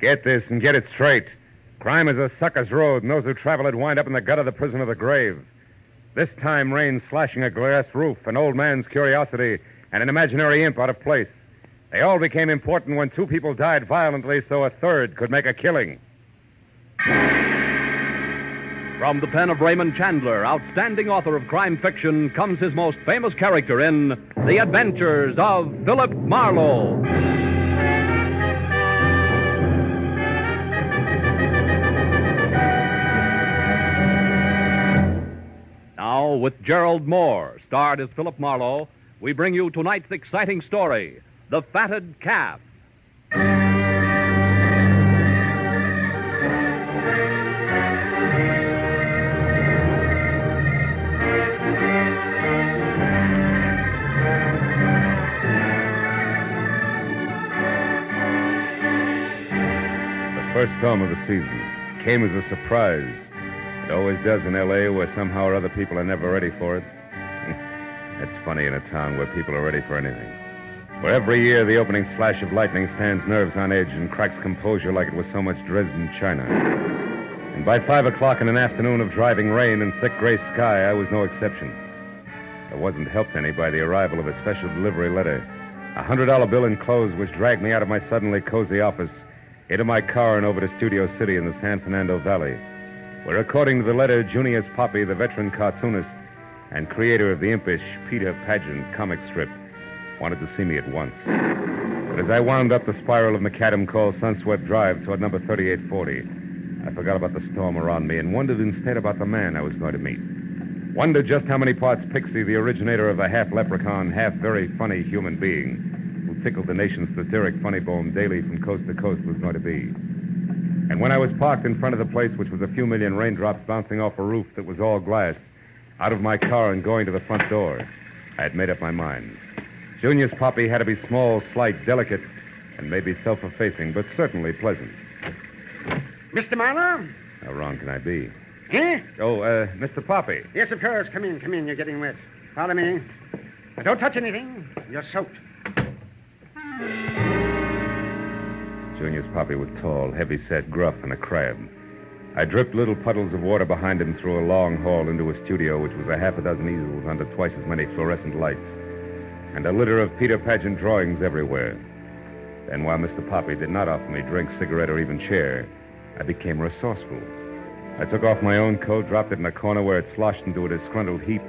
Get this and get it straight. Crime is a sucker's road, and those who travel it wind up in the gut of the prison of the grave. This time, rain slashing a glass roof, an old man's curiosity, and an imaginary imp out of place. They all became important when two people died violently so a third could make a killing. From the pen of Raymond Chandler, outstanding author of crime fiction, comes his most famous character in The Adventures of Philip Marlowe. With Gerald Mohr, starred as Philip Marlowe, we bring you tonight's exciting story The Fatted Calf. The first storm of the season came as a surprise. It always does in L.A., where somehow or other people are never ready for it. it's funny in a town where people are ready for anything. Where every year the opening slash of lightning stands nerves on edge and cracks composure like it was so much Dresden china. And by five o'clock in an afternoon of driving rain and thick gray sky, I was no exception. I wasn't helped any by the arrival of a special delivery letter. A hundred dollar bill enclosed which dragged me out of my suddenly cozy office, into my car and over to Studio City in the San Fernando Valley, where, according to the letter, Junius Poppy, the veteran cartoonist and creator of the impish Peter Pageant comic strip, wanted to see me at once. But as I wound up the spiral of macadam called Sunswept Drive toward number 3840, I forgot about the storm around me and wondered instead about the man I was going to meet. Wondered just how many parts Pixie, the originator of the half leprechaun, half very funny human being who tickled the nation's satiric funny bone daily from coast to coast was going to be. And when I was parked in front of the place, which was a few million raindrops bouncing off a roof that was all glass, out of my car and going to the front door, I had made up my mind. Junius Poppy had to be small, slight, delicate, and maybe self effacing, but certainly pleasant. Mr. Marlowe? How wrong can I be? Huh? Oh, uh, Mr. Poppy. Yes, of course. Come in, come in. You're getting wet. Follow me. But don't touch anything. You're soaked. Junius Poppy was tall, heavy set, gruff, and a crab. I dripped little puddles of water behind him through a long hall into a studio, which was a half a dozen easels under twice as many fluorescent lights, and a litter of Peter Pageant drawings everywhere. Then, while Mr. Poppy did not offer me drink, cigarette, or even chair, I became resourceful. I took off my own coat, dropped it in a corner where it sloshed into a disgruntled heap,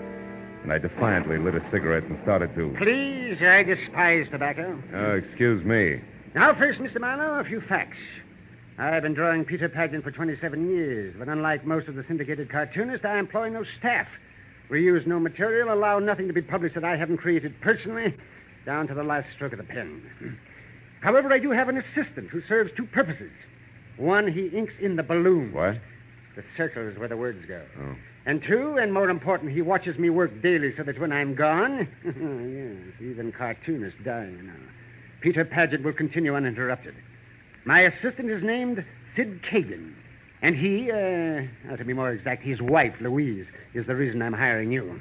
and I defiantly lit a cigarette and started to. Please, I despise tobacco. Oh, excuse me. Now, first, Mr. Marlowe, a few facts. I've been drawing Peter Pageant for 27 years, but unlike most of the syndicated cartoonists, I employ no staff. We use no material, allow nothing to be published that I haven't created personally, down to the last stroke of the pen. However, I do have an assistant who serves two purposes. One, he inks in the balloons. What? The circle is where the words go. Oh. And two, and more important, he watches me work daily so that when I'm gone, yes, even cartoonists die, you know. Peter Pageant will continue uninterrupted. My assistant is named Sid Kagan. And he, uh, to be more exact, his wife, Louise, is the reason I'm hiring you.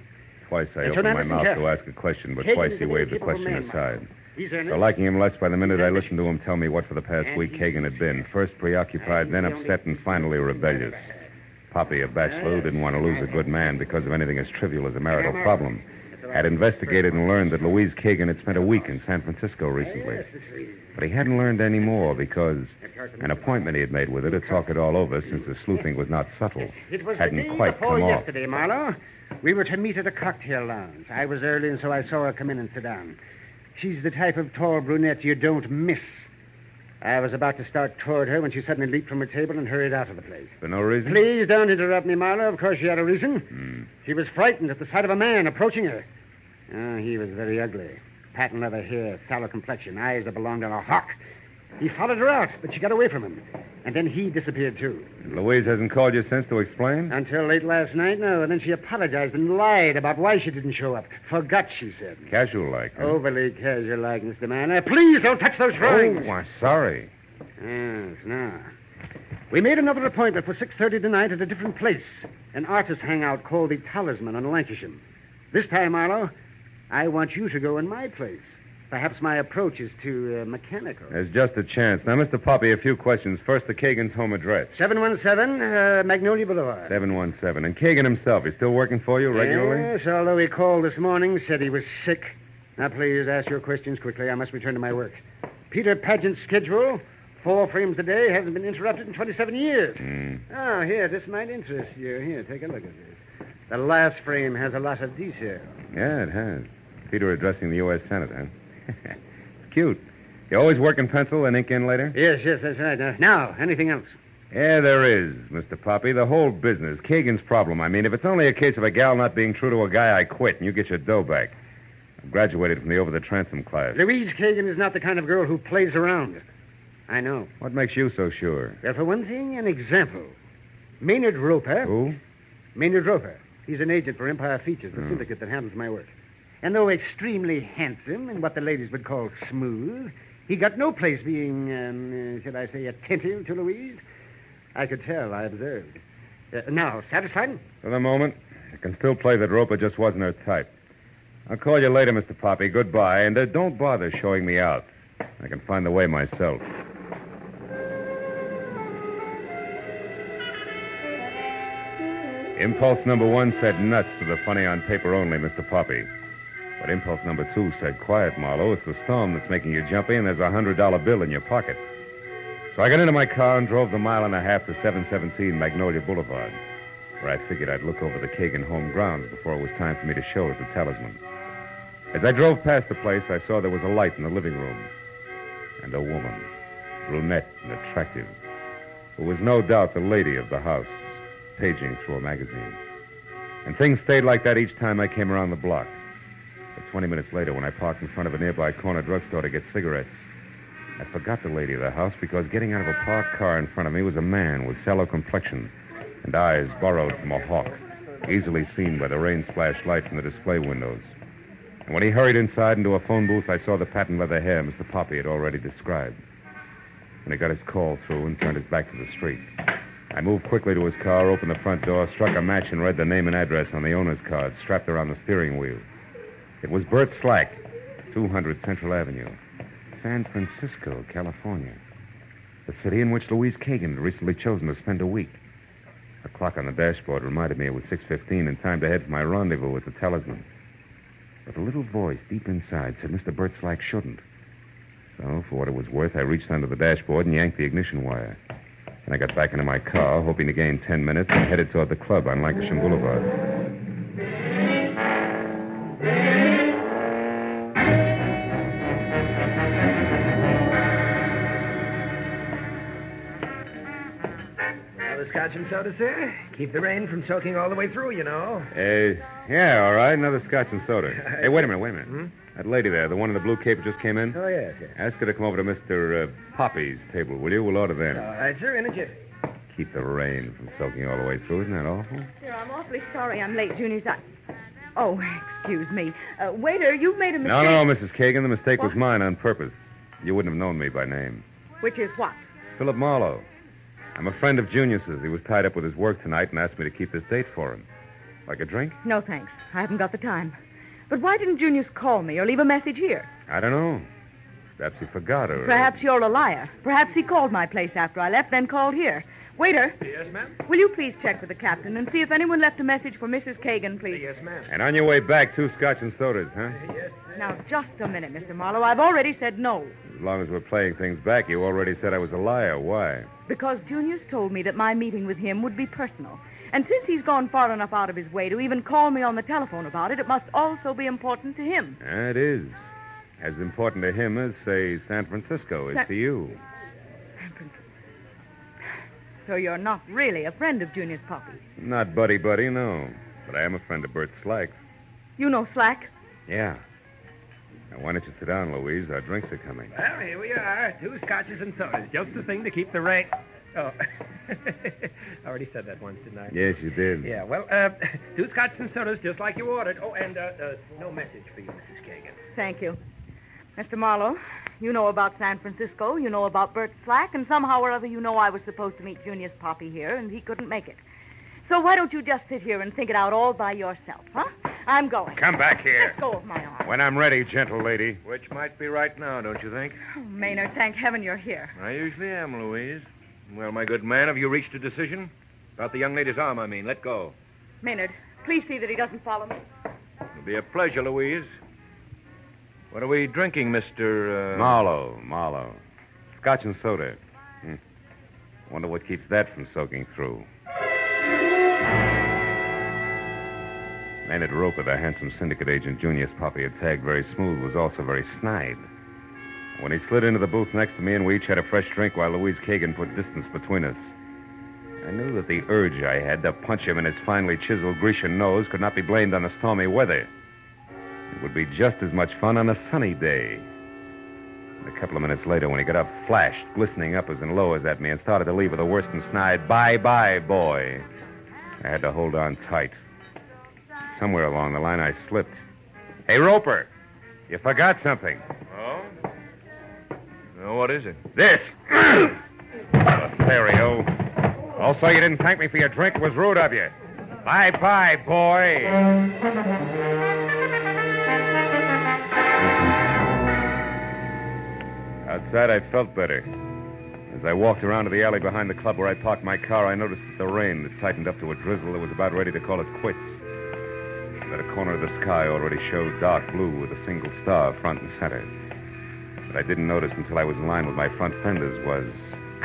Twice I And opened my mouth to ask a question, but Kagan twice he waved the question man, aside. So, liking him less by the minute, I listened to him tell me what for the past And week Kagan had been. First preoccupied, then upset, and finally rebellious. Poppy, a bachelor who didn't want to lose a good man because of anything as trivial as a marital problem, had investigated and learned that Louise Kagan had spent a week in San Francisco recently. Yes, it's sweet. But he hadn't learned any more because an appointment he had made with her to talk it all over since the sleuthing was not subtle It was the hadn't quite before come off. yesterday, Marlowe. We were to meet at a cocktail lounge. I was early, and so I saw her come in and sit down. She's the type of tall brunette you don't miss. I was about to start toward her when she suddenly leaped from her table and hurried out of the place. For no reason? Please don't interrupt me, Marlowe. Of course, she had a reason. Hmm. She was frightened at the sight of a man approaching her. Oh, he was very ugly. Patent leather hair, sallow complexion, eyes that belonged on a hawk. He followed her out, but she got away from him. And then he disappeared, too. Louise hasn't called you since to explain? Until late last night, no. And then she apologized and lied about why she didn't show up. Forgot, she said. Casual like. huh? Overly casual like, Mr. Manor. Please don't touch those drawings. Oh, I'm sorry. Yes, now. We made another appointment for 6.30 tonight at a different place. An artist hangout called the Talisman on Lankershim. This time, Marlowe, I want you to go in my place. Perhaps my approach is too uh, mechanical. There's just a chance. Now, Mr. Poppy, a few questions. First, the Kagan's home address. 717 uh, Magnolia Boulevard. 717. And Kagan himself, he's still working for you regularly? Yes, although he called this morning, said he was sick. Now, please ask your questions quickly. I must return to my work. Peter Pageant's schedule, four frames a day, hasn't been interrupted in 27 years. Mm. Oh, here, this might interest you. Here, take a look at this. The last frame has a lot of detail. Yeah, it has. Peter addressing the U.S. Senate, huh? Cute. You always work in pencil and ink in later? Yes, yes, that's right. Now, now, anything else? Yeah, there is, Mr. Poppy. The whole business. Kagan's problem. I mean, if it's only a case of a gal not being true to a guy, I quit and you get your dough back. I graduated from the over the transom class. Louise Kagan is not the kind of girl who plays around. I know. What makes you so sure? Well, for one thing, an example. Maynard Roper. Who? Maynard Roper. He's an agent for Empire Features, the Hmm. syndicate that handles my work. And though extremely handsome and what the ladies would call smooth, he got no place being, um, uh, shall I say, attentive to Louise. I could tell, I observed. Uh, now, satisfied? For the moment, I can still play that Roper just wasn't her type. I'll call you later, Mr. Poppy. Goodbye. And uh, don't bother showing me out. I can find the way myself. Impulse number one said nuts to the funny on paper only, Mr. Poppy. But impulse number two said, quiet, Marlowe. It's the storm that's making you jumpy, and there's a hundred dollar bill in your pocket. So I got into my car and drove the mile and a half to 717 Magnolia Boulevard, where I figured I'd look over the Kagan home grounds before it was time for me to show it the talisman. As I drove past the place, I saw there was a light in the living room. And a woman, brunette and attractive, who was no doubt the lady of the house, paging through a magazine. And things stayed like that each time I came around the block. But 20 minutes later, when I parked in front of a nearby corner drugstore to get cigarettes, I forgot the lady of the house because getting out of a parked car in front of me was a man with sallow complexion and eyes borrowed from a hawk, easily seen by the rain-splashed light from the display windows. And when he hurried inside into a phone booth, I saw the patent leather hair Mr. Poppy had already described. When he got his call through and turned his back to the street. I moved quickly to his car, opened the front door, struck a match, and read the name and address on the owner's card strapped around the steering wheel. It was Bert Slack, 200 Central Avenue, San Francisco, California. The city in which Louise Kagan had recently chosen to spend a week. The clock on the dashboard reminded me it was 6.15 and time to head for my rendezvous with the talisman. But a little voice deep inside said Mr. Bert Slack shouldn't. So, for what it was worth, I reached under the dashboard and yanked the ignition wire. And I got back into my car, hoping to gain 10 minutes, and headed toward the club on Lankershim Boulevard. Scotch and soda, sir? Keep the rain from soaking all the way through, you know. Uh, yeah, all right. Another scotch and soda. hey, wait a minute, wait a minute. Hmm? That lady there, the one in the blue cape just came in, Oh, yes, yes. ask her to come over to Mr. Uh, Poppy's table, will you? We'll order then. All right, sir, in a jiffy. Keep the rain from soaking all the way through. Isn't that awful? Sir, I'm awfully sorry I'm late, Junius. I... Oh, excuse me. Uh, waiter, you've made a mistake. No, no, Mrs. Kagan. The mistake was mine on purpose. You wouldn't have known me by name. Which is what? Philip Marlowe. I'm a friend of Junius's. He was tied up with his work tonight and asked me to keep this date for him. Like a drink? No, thanks. I haven't got the time. But why didn't Junius call me or leave a message here? I don't know. Perhaps he forgot or. Perhaps you're a liar. Perhaps he called my place after I left, then called here. Waiter, Yes, ma'am? will you please check with the captain and see if anyone left a message for Mrs. Kagan, please? Yes, ma'am. And on your way back, two scotch and sodas, huh? Yes. Now, just a minute, Mr. Marlowe. I've already said no. As long as we're playing things back, you already said I was a liar. Why? Because Junius told me that my meeting with him would be personal. And since he's gone far enough out of his way to even call me on the telephone about it, it must also be important to him. It is. As important to him as, say, San Francisco is Sa- to you. So you're not really a friend of Junius Poppy. Not buddy buddy, no. But I am a friend of Bert Slack. You know Slack? Yeah. Now, why don't you sit down, Louise? Our drinks are coming. Well, here we are. Two scotches and sodas. Just the thing to keep the rain. Oh. I already said that once, didn't I? Yes, you did. Yeah, well, uh, two scotches and sodas just like you ordered. Oh, and uh, uh, no message for you, Mrs. Kagan. Thank you. Mr. Marlowe, you know about San Francisco, you know about Bert Slack, and somehow or other you know I was supposed to meet Junius Poppy here, and he couldn't make it. So why don't you just sit here and think it out all by yourself, huh? I'm going. Come back here. Let go of my arm. When I'm ready, gentle lady. Which might be right now, don't you think? Oh, Maynard, thank heaven you're here. I usually am, Louise. Well, my good man, have you reached a decision? About the young lady's arm, I mean. Let go. Maynard, please see that he doesn't follow me. It'll be a pleasure, Louise. What are we drinking, Mr. Uh... Marlowe, Marlowe. Scotch and soda. Hmm. Wonder what keeps that from soaking through. Maynard Roper, the handsome syndicate agent Junius Poppy had tagged very smooth, was also very snide. When he slid into the booth next to me and we each had a fresh drink while Louise Kagan put distance between us, I knew that the urge I had to punch him in his finely chiseled Grecian nose could not be blamed on the stormy weather. It would be just as much fun on a sunny day. A couple of minutes later, when he got up, flashed, glistening uppers and lowers at me, and started to leave with a worse than snide, bye bye, boy. I had to hold on tight. Somewhere along the line, I slipped. Hey, Roper, you forgot something. Oh? Well, what is it? This. Lothario. Also, you didn't thank me for your drink. It was rude of you. Bye bye, boy. Outside, I felt better. As I walked around to the alley behind the club where I parked my car, I noticed that the rain had tightened up to a drizzle that was about ready to call it quits. That a corner of the sky already showed dark blue with a single star front and center. What I didn't notice until I was in line with my front fenders was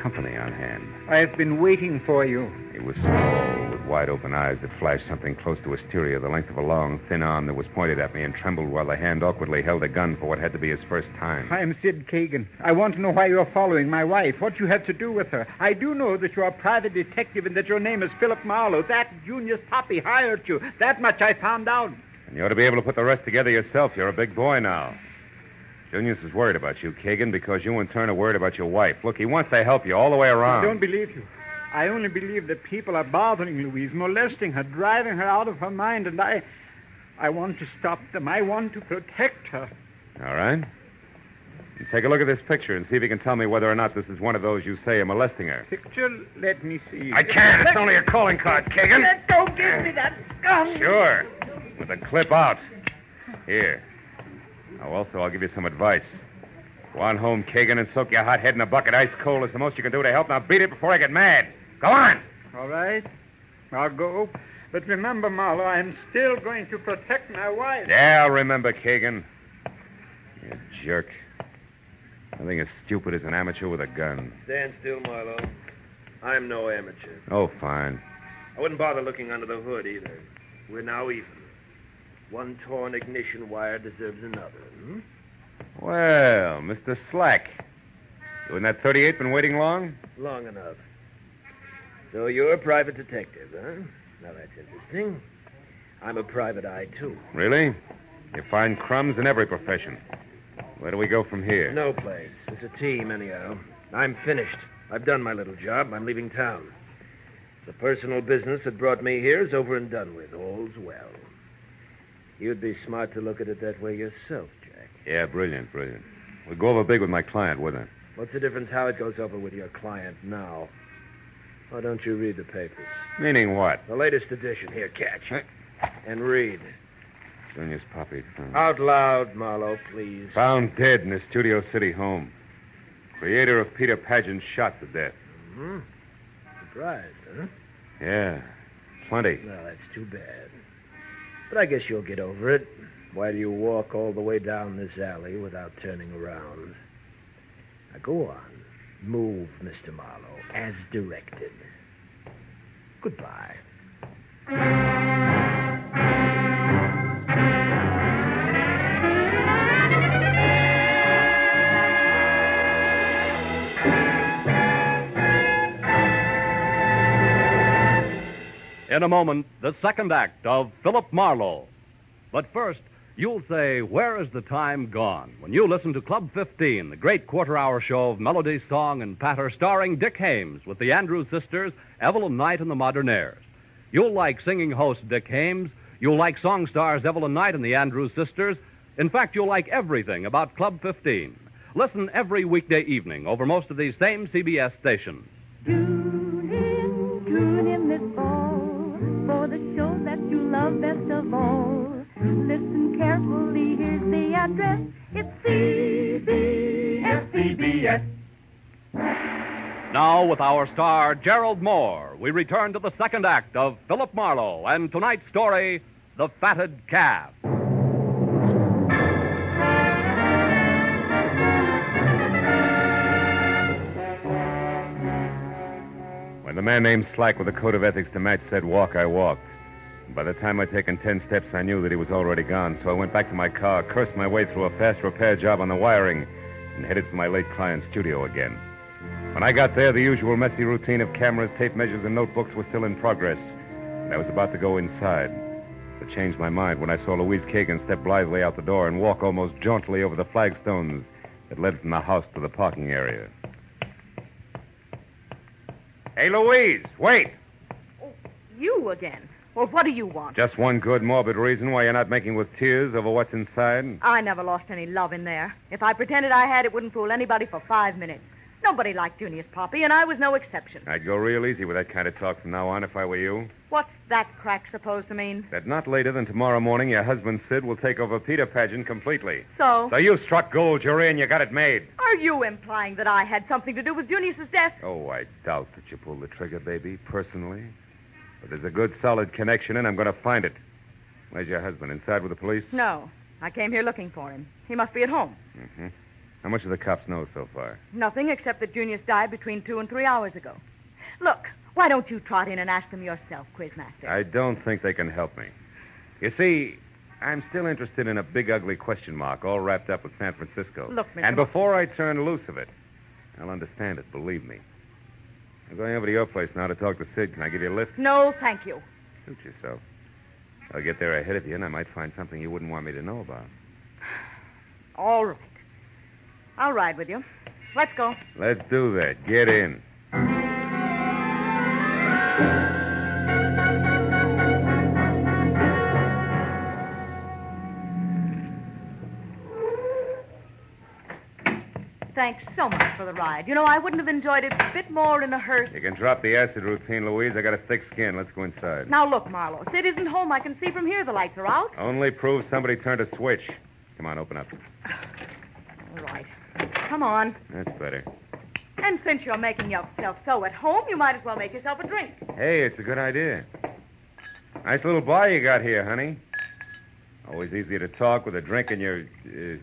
company on hand. I've been waiting for you. It was small, wide open eyes that flashed something close to hysteria, the length of a long, thin arm that was pointed at me and trembled while the hand awkwardly held a gun for what had to be his first time. I'm Sid Kagan. I want to know why you're following my wife, what you had to do with her. I do know that you're a private detective and that your name is Philip Marlowe. That Junius Poppy hired you. That much I found out. And you ought to be able to put the rest together yourself. You're a big boy now. Junius is worried about you, Kagan, because you in turn are worried about your wife. Look, he wants to help you all the way around. I don't believe you. I only believe that people are bothering Louise, molesting her, driving her out of her mind, and I. I want to stop them. I want to protect her. All right. You take a look at this picture and see if you can tell me whether or not this is one of those you say are molesting her. Picture? Let me see. I can't. It's only a calling card, Kagan. Let go. Give me that gun. Sure. With the clip out. Here. Now, also, I'll give you some advice. Go on home, Kagan, and soak your hot head in a bucket ice cold. It's the most you can do to help. Now beat it before I get mad. Go on. All right. I'll go. But remember, Marlowe, I'm still going to protect my wife. Yeah, I'll remember, Kagan. You jerk. Nothing as stupid as an amateur with a gun. Stand still, Marlowe. I'm no amateur. Oh, fine. I wouldn't bother looking under the hood either. We're now even. One torn ignition wire deserves another. Hmm? Well, Mr. Slack. You and that 38 been waiting long? Long enough. So you're a private detective, huh? Now that's interesting. I'm a private eye, too. Really? You find crumbs in every profession. Where do we go from here? No place. It's a team, anyhow. I'm finished. I've done my little job. I'm leaving town. The personal business that brought me here is over and done with. All's well. You'd be smart to look at it that way yourself, Jack. Yeah, brilliant, brilliant. We'll go over big with my client, wouldn't her. What's the difference how it goes over with your client now? Why don't you read the papers? Meaning what? The latest edition. Here, catch. And read. Junius Poppy. found- Out loud, Marlowe, please. Found dead in his Studio City home. Creator of Peter Pageant shot to death. Mm-hmm. Surprised, huh? Yeah, plenty. Well, that's too bad. But I guess you'll get over it while you walk all the way down this alley without turning around. Now go on. Move, Mr. Marlowe, as directed. Goodbye. In a moment, the second act of Philip Marlowe. But first, you'll say, Where is the time gone? When you listen to Club 15, the great quarter hour show of melody, song, and patter starring Dick Haymes with the Andrews sisters, Evelyn Knight, and the Modernaires. You'll like singing host Dick Haymes. You'll like song stars Evelyn Knight and the Andrews sisters. In fact, you'll like everything about Club 15. Listen every weekday evening over most of these same CBS stations. Tune in, tune in this fall for the show that you love best of all. Listen carefully, here's the address. It's CBS. Now, with our star, Gerald Mohr, we return to the second act of Philip Marlowe and tonight's story, The Fatted Calf. When the man named Slack with a code of ethics to match said walk, I walked. By the time I'd taken ten steps, I knew that he was already gone, so I went back to my car, cursed my way through a fast repair job on the wiring, and headed for my late client's studio again. When I got there, the usual messy routine of cameras, tape measures, and notebooks was still in progress. And I was about to go inside. But changed my mind when I saw Louise Kagan step blithely out the door and walk almost jauntily over the flagstones that led from the house to the parking area. Hey, Louise, wait! Oh, You again. Well, what do you want? Just one good, morbid reason why you're not making with tears over what's inside. I never lost any love in there. If I pretended I had, it wouldn't fool anybody for five minutes. Nobody liked Junius Poppy, and I was no exception. I'd go real easy with that kind of talk from now on if I were you. What's that crack supposed to mean? That not later than tomorrow morning, your husband Sid will take over Peter Pageant completely. So, So you struck gold, you're in, you got it made. are you implying that I had something to do with Junius's death? Oh, I doubt that you pulled the trigger, baby, personally. But there's a good, solid connection, and I'm going to find it. Where's your husband? Inside with the police? No. I came here looking for him. He must be at home. Mm-hmm. How much do the cops know so far? Nothing except that Junius died between two and three hours ago. Look, why don't you trot in and ask them yourself, Quizmaster? I don't think they can help me. You see, I'm still interested in a big, ugly question mark all wrapped up with San Francisco. Look, Mr. And before I turn loose of it, I'll understand it, believe me. I'm going over to your place now to talk to Sid. Can I give you a lift? No, thank you. Suit yourself. I'll get there ahead of you, and I might find something you wouldn't want me to know about. All right. I'll ride with you. Let's go. Let's do that. Get in. Thanks so much for the ride. You know, I wouldn't have enjoyed it a bit more in a hearse. You can drop the acid routine, Louise. I got a thick skin. Let's go inside. Now, look, Marlowe. Sid isn't home. I can see from here the lights are out. Only proves somebody turned a switch. Come on, open up. All right. Come on. That's better. And since you're making yourself so at home, you might as well make yourself a drink. Hey, it's a good idea. Nice little bar you got here, honey. Always easier to talk with a drink in your. Uh...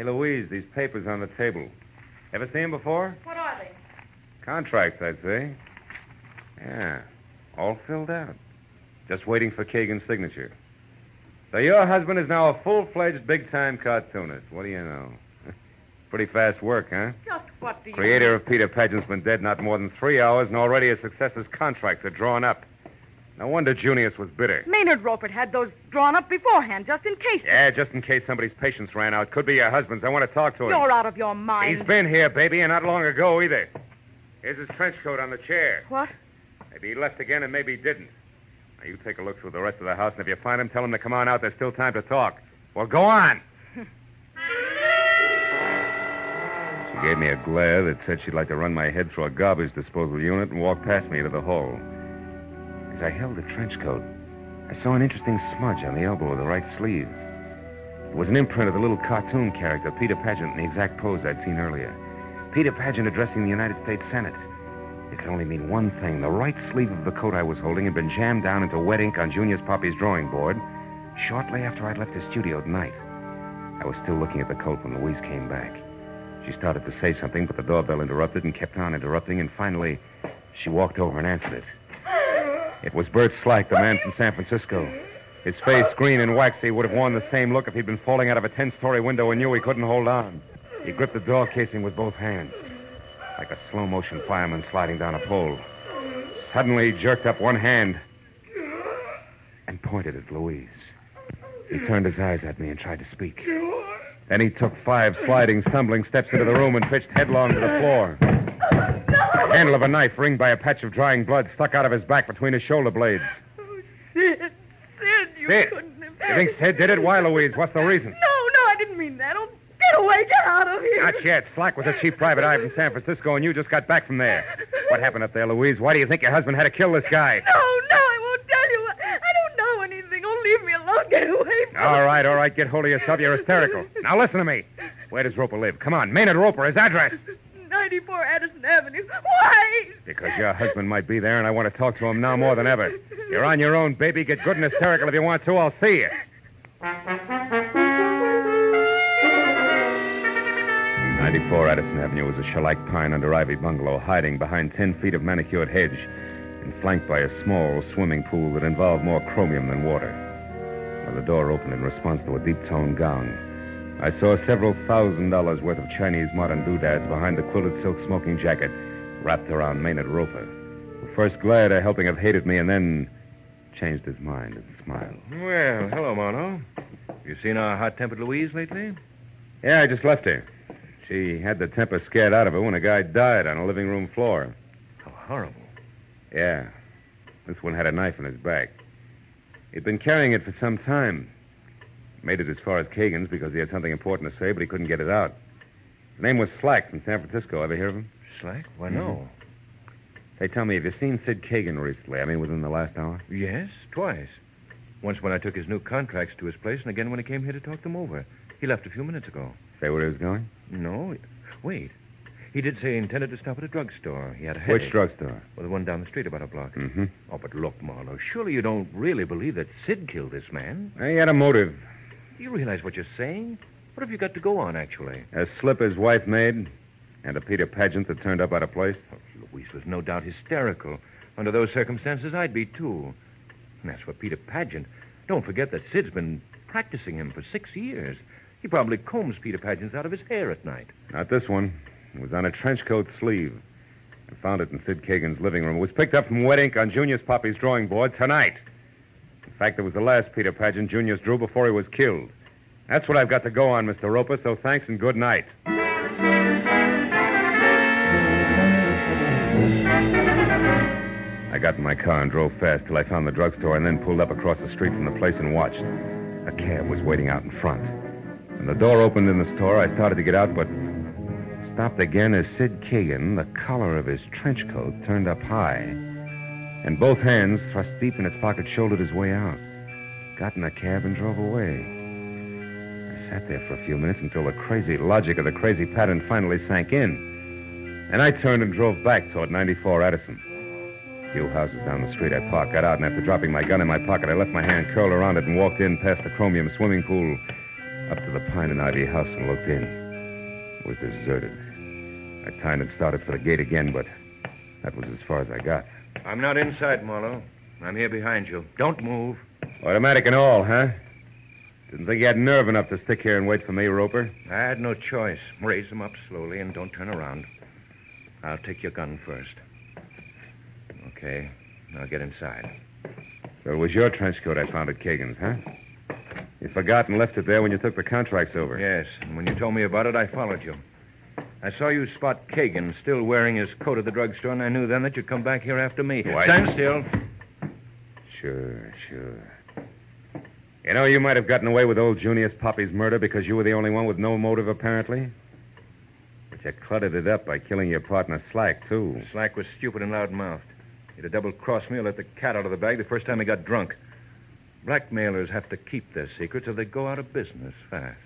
Hey, Louise, these papers on the table. Ever seen them before? What are they? Contracts, I'd say. Yeah, all filled out. Just waiting for Kagan's signature. So your husband is now a full-fledged big-time cartoonist. What do you know? Pretty fast work, huh? Just what do you... Creator of Peter Pageant's been dead not more than three hours, and already his successor's contracts are drawn up. No wonder Junius was bitter. Maynard Roper had those drawn up beforehand, just in case. Yeah, just in case somebody's patience ran out. Could be your husband's. I want to talk to him. You're out of your mind. He's been here, baby, and not long ago either. Here's his trench coat on the chair. What? Maybe he left again and maybe he didn't. Now, you take a look through the rest of the house, and if you find him, tell him to come on out. There's still time to talk. Well, go on. she gave me a glare that said she'd like to run my head through a garbage disposal unit and walk past me into the hall. As I held the trench coat, I saw an interesting smudge on the elbow of the right sleeve. It was an imprint of the little cartoon character, Peter Pageant, in the exact pose I'd seen earlier. Peter Pageant addressing the United States Senate. It could only mean one thing. The right sleeve of the coat I was holding had been jammed down into wet ink on Junius Poppy's drawing board shortly after I'd left his studio at night. I was still looking at the coat when Louise came back. She started to say something, but the doorbell interrupted and kept on interrupting, and finally, she walked over and answered it. It was Bert Slack, the man from San Francisco. His face, green and waxy, would have worn the same look if he'd been falling out of a 10 story window and knew he couldn't hold on. He gripped the door casing with both hands, like a slow motion fireman sliding down a pole. Suddenly, he jerked up one hand and pointed at Louise. He turned his eyes at me and tried to speak. Then he took five sliding, stumbling steps into the room and pitched headlong to the floor. Handle of a knife, ringed by a patch of drying blood, stuck out of his back between his shoulder blades. Oh, Sid, Sid, you Sid, couldn't have... You think Sid did it? Why, Louise? What's the reason? No, no, I didn't mean that. Oh, get away, get out of here. Not yet. Slack was a chief private eye from San Francisco, and you just got back from there. What happened up there, Louise? Why do you think your husband had to kill this guy? No, no, I won't tell you. I don't know anything. Oh, leave me alone. Get away. All right, all right. Get hold of yourself. You're hysterical. Now listen to me. Where does Roper live? Come on. Maynard Roper, his address. 94 Addison Avenue. Why? Because your husband might be there, and I want to talk to him now more than ever. You're on your own, baby. Get good and hysterical if you want to. I'll see you. 94 Addison Avenue was a shellac pine under ivy bungalow hiding behind 10 feet of manicured hedge and flanked by a small swimming pool that involved more chromium than water. When the door opened in response to a deep toned gong, I saw several thousand dollars worth of Chinese modern doodads behind the quilted silk smoking jacket wrapped around Maynard Roper, who first glared at helping have hated me and then changed his mind and smiled. Well, hello, Marlowe. You seen our hot-tempered Louise lately? Yeah, I just left her. She had the temper scared out of her when a guy died on a living room floor. How horrible. Yeah. This one had a knife in his back. He'd been carrying it for some time. Made it as far as Kagan's because he had something important to say, but he couldn't get it out. His name was Slack from San Francisco. Ever hear of him? Slack? Why, no. Say, tell me, have you seen Sid Kagan recently? I mean, within the last hour? Yes, twice. Once when I took his new contracts to his place, and again when he came here to talk them over. He left a few minutes ago. Say where he was going? No, wait. He did say he intended to stop at a drugstore. He had a headache. Which drugstore? Well, the one down the street about a block. Mm-hmm. Oh, but look, Marlowe, surely you don't really believe that Sid killed this man? He had a motive. Do you realize what you're saying? What have you got to go on, actually? A slip his wife made, and a Peter Pageant that turned up out of place. Oh, Louise was no doubt hysterical. Under those circumstances, I'd be, too. And as for Peter Pageant, don't forget that Sid's been practicing him for six years. He probably combs Peter Pageant's out of his hair at night. Not this one. It was on a trench coat sleeve. I found it in Sid Kagan's living room. It was picked up from wet ink on Junius Poppy's drawing board tonight. Fact, it was the last Peter Pageant Junius drew before he was killed. That's what I've got to go on, Mr. Roper, so thanks and good night. I got in my car and drove fast till I found the drugstore and then pulled up across the street from the place and watched. A cab was waiting out in front. When the door opened in the store, I started to get out, but stopped again as Sid Kagan, the collar of his trench coat turned up high, and both hands thrust deep in his pocket, shouldered his way out. Got in a cab and drove away. I sat there for a few minutes until the crazy logic of the crazy pattern finally sank in. And I turned and drove back toward 94 Addison. A few houses down the street, I parked, got out, and after dropping my gun in my pocket, I left my hand curled around it and walked in past the chromium swimming pool up to the pine and ivy house and looked in. It was deserted. I turned and started for the gate again, but that was as far as I got. I'm not inside, Marlowe. I'm here behind you. Don't move. Automatic and all, huh? Didn't think you had nerve enough to stick here and wait for me, Roper. I had no choice. Raise them up slowly and don't turn around. I'll take your gun first. Okay. Now get inside. So it was your trench coat I found at Kagan's, huh? You forgot and left it there when you took the contracts over. Yes, and when you told me about it, I followed you. I saw you spot Kagan still wearing his coat at the drugstore, and I knew then that you'd come back here after me. Why- Stand still. Sure, sure. You know, you might have gotten away with old Junius Poppy's murder because you were the only one with no motive, apparently. But you cluttered it up by killing your partner Slack, too. Slack was stupid and loud-mouthed. He'd have double-crossed me or let the cat out of the bag the first time he got drunk. Blackmailers have to keep their secrets or they go out of business fast.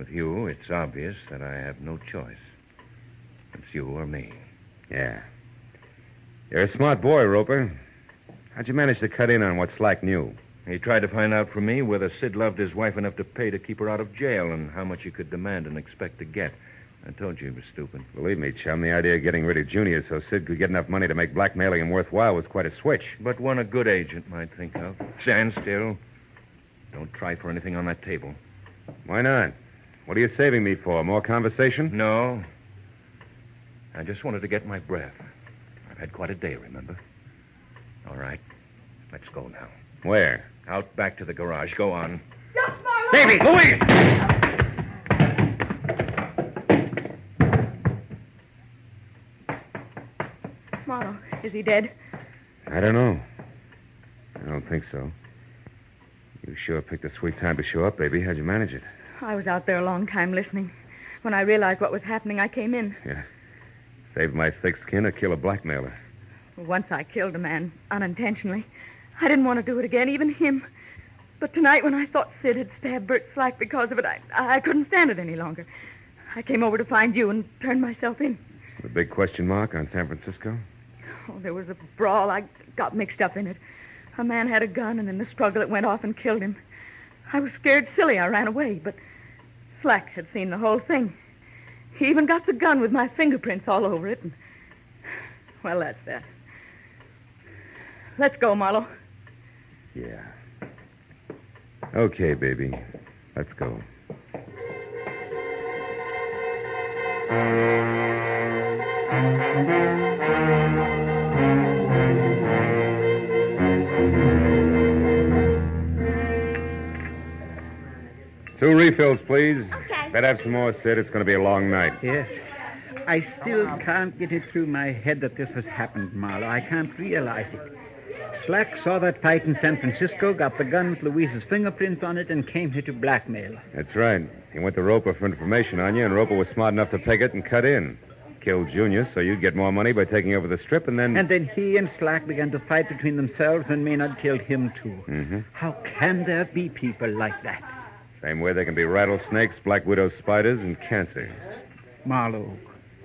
With you, it's obvious that I have no choice. It's you or me. Yeah. You're a smart boy, Roper. How'd you manage to cut in on what Slack knew? He tried to find out from me whether Sid loved his wife enough to pay to keep her out of jail and how much he could demand and expect to get. I told you he was stupid. Believe me, chum, the idea of getting rid of Junior so Sid could get enough money to make blackmailing him worthwhile was quite a switch. But one a good agent might think of. Stand still. Don't try for anything on that table. Why not? What are you saving me for? More conversation? No. I just wanted to get my breath. I've had quite a day, remember? All right. Let's go now. Where? Out back to the garage. Go on. Davy, Louise! Marlowe, is he dead? I don't know. I don't think so. You sure picked a sweet time to show up, baby. How'd you manage it? I was out there a long time listening. When I realized what was happening, I came in. Yeah. Save my thick skin or kill a blackmailer. Once I killed a man unintentionally. I didn't want to do it again, even him. But tonight, when I thought Sid had stabbed Bert Slack because of it, I, I couldn't stand it any longer. I came over to find you and turned myself in. The big question mark on San Francisco? Oh, there was a brawl. I got mixed up in it. A man had a gun, and in the struggle, it went off and killed him. I was scared silly. I ran away, but Slack had seen the whole thing. He even got the gun with my fingerprints all over it. And... Well, that's that. Let's go, Marlowe. Yeah. Okay, baby. Let's go. Two refills, please. Okay. Better have some more, Sid. It's going to be a long night. Yes. I still can't get it through my head that this has happened, Marlowe. I can't realize it. Slack saw that fight in San Francisco, got the gun with Louise's fingerprint on it, and came here to blackmail. That's right. He went to Roper for information on you, and Roper was smart enough to peg it and cut in. Killed Junior, so you'd get more money by taking over the strip, and then. And then he and Slack began to fight between themselves, and Maynard killed him, too. Mm-hmm. How can there be people like that? Same way there can be rattlesnakes, black widow spiders, and cancer. Marlowe,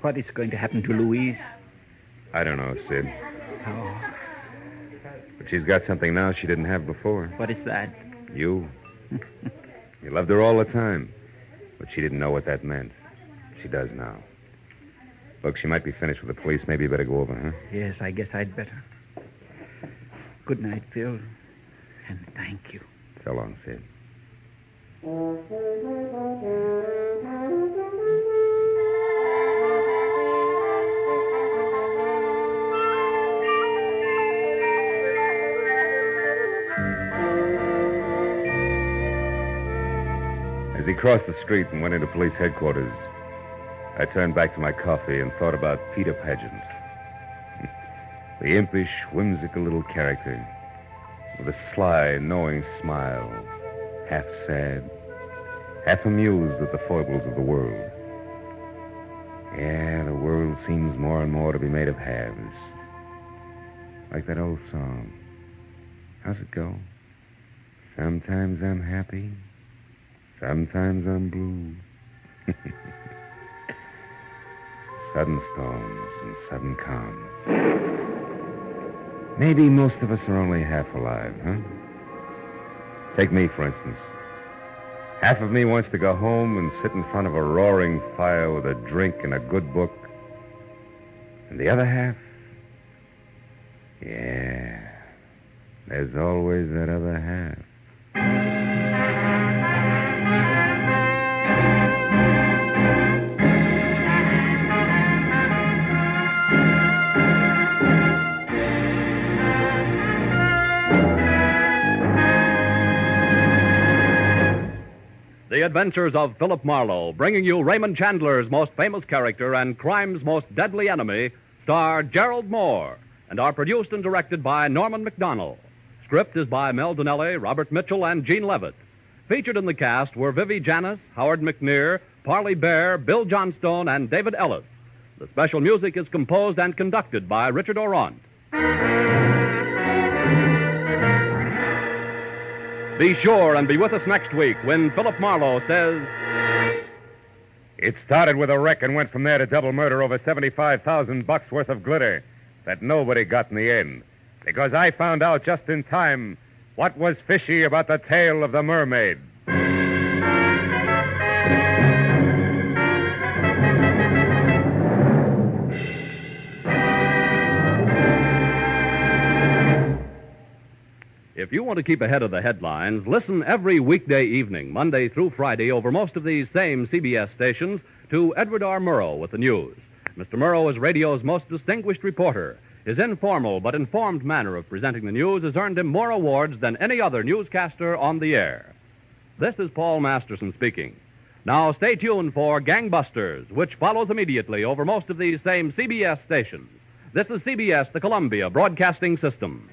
what is going to happen to Louise? I don't know, Sid. Oh, But she's got something now she didn't have before. what is that? You. you loved her all the time. But she didn't know what that meant. She does now. Look, she might be finished with the police. Maybe you better go over, huh? Yes, I guess I'd better. Good night, Phil. And thank you. So long, Sid. As he crossed the street and went into police headquarters, I turned back to my coffee and thought about Peter Pageant. the impish, whimsical little character with a sly, knowing smile, half sad, half amused at the foibles of the world. Yeah, the world seems more and more to be made of halves. Like that old song. How's it go? Sometimes I'm happy, sometimes I'm blue. sudden storms and sudden calms. Maybe most of us are only half alive, huh? Take me, for instance. Half of me wants to go home and sit in front of a roaring fire with a drink and a good book. And the other half? Yeah. There's always that other half. Adventures of Philip Marlowe, bringing you Raymond Chandler's most famous character and crime's most deadly enemy, star Gerald Mohr, and are produced and directed by Norman Macdonnell. Script is by Mel Dinelli, Robert Mitchell, and Gene Levitt. Featured in the cast were Vivi Janiss, Howard McNear, Parley Baer, Bill Johnstone, and David Ellis. The special music is composed and conducted by Richard Aurandt. Be sure and be with us next week when Philip Marlowe says. It started with a wreck and went from there to double murder over 75,000 bucks worth of glitter that nobody got in the end. Because I found out just in time what was fishy about the tale of the mermaid. If you want to keep ahead of the headlines, listen every weekday evening, Monday through Friday, over most of these same CBS stations, to Edward R. Murrow with the news. Mr. Murrow is radio's most distinguished reporter. His informal but informed manner of presenting the news has earned him more awards than any other newscaster on the air. This is Paul Masterson speaking. Now stay tuned for Gangbusters, which follows immediately over most of these same CBS stations. This is CBS, the Columbia Broadcasting System.